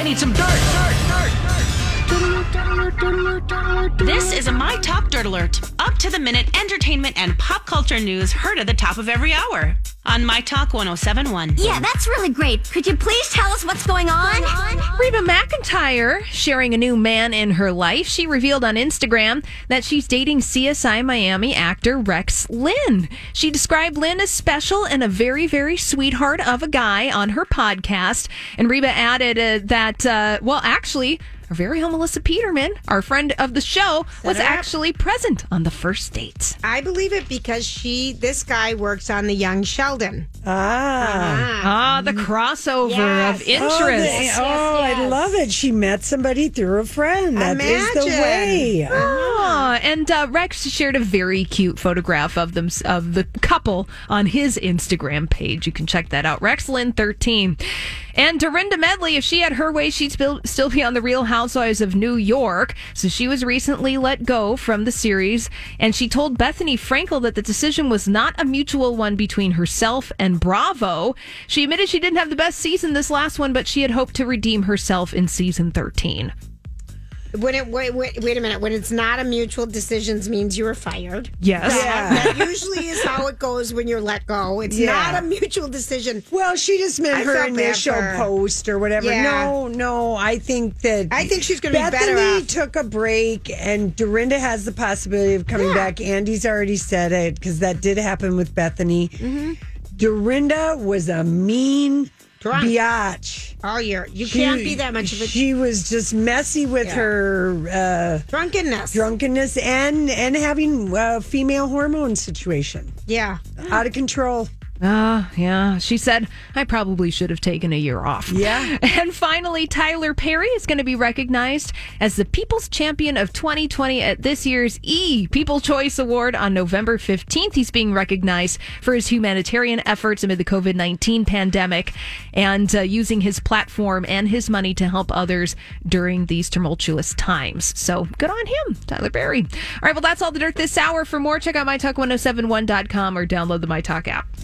I need some dirt, dirt, dirt, This is a My Top Dirt Alert. Up to the minute entertainment and pop culture news heard at the top of every hour on My Talk 1071. Yeah, that's really great. Could you please tell us what's going on? Reba McEntire sharing a new man in her life. She revealed on Instagram that she's dating CSI Miami actor Rex Linn. She described Linn as special and a very, very sweetheart of a guy on her podcast. And Reba added uh, that, uh, well, actually, our very own Melissa Peterman, our friend of the show, was actually present on the first date. I believe it because she, this guy works on the Young Sheldon. Ah. Ah, the crossover Yes. of Oh, interest. the- oh, I love it. She met somebody through a friend. That is the Imagine. way. Ah, and uh, Rex shared a very cute photograph of them of the couple on his Instagram page. You can check that out. Rex Linn thirteen, and Dorinda Medley. If she had her way, she'd still be on the Real Housewives of New York. So she was recently let go from the series, and she told Bethenny Frankel that the decision was not a mutual one between herself and Bravo. She admitted she didn't have the best season this last one, but she had hoped to redeem herself in season thirteen. When it wait, wait, wait a minute. When it's not a mutual decisions means you were fired. Yes. That, that usually is how it goes when you're let go. It's Yeah. not a mutual decision. Well, she just meant I her felt bad initial for her. post or whatever. Yeah. No, no, I think that I think she's gonna be Bethenny better off. took a break, and Dorinda has the possibility of coming Yeah. back. Andy's already said it because that did happen with Bethenny. Mm-hmm. Dorinda was a mean Drunk. biatch. All year. You She- can't be that much of a She was just messy with Yeah. her drunkenness. uh, drunkenness and and having a female hormone situation Yeah. out of control. Ah, yeah. She said, I probably should have taken a year off. Yeah. And finally, Tyler Perry is going to be recognized as the People's Champion of 2020 at this year's E People Choice Award on November 15th. He's being recognized for his humanitarian efforts amid the COVID 19 pandemic and uh, using his platform and his money to help others during these tumultuous times. So good on him, Tyler Perry. All right, well, that's all the dirt this hour. For more, check out mytalk1071.com or download the MyTalk app.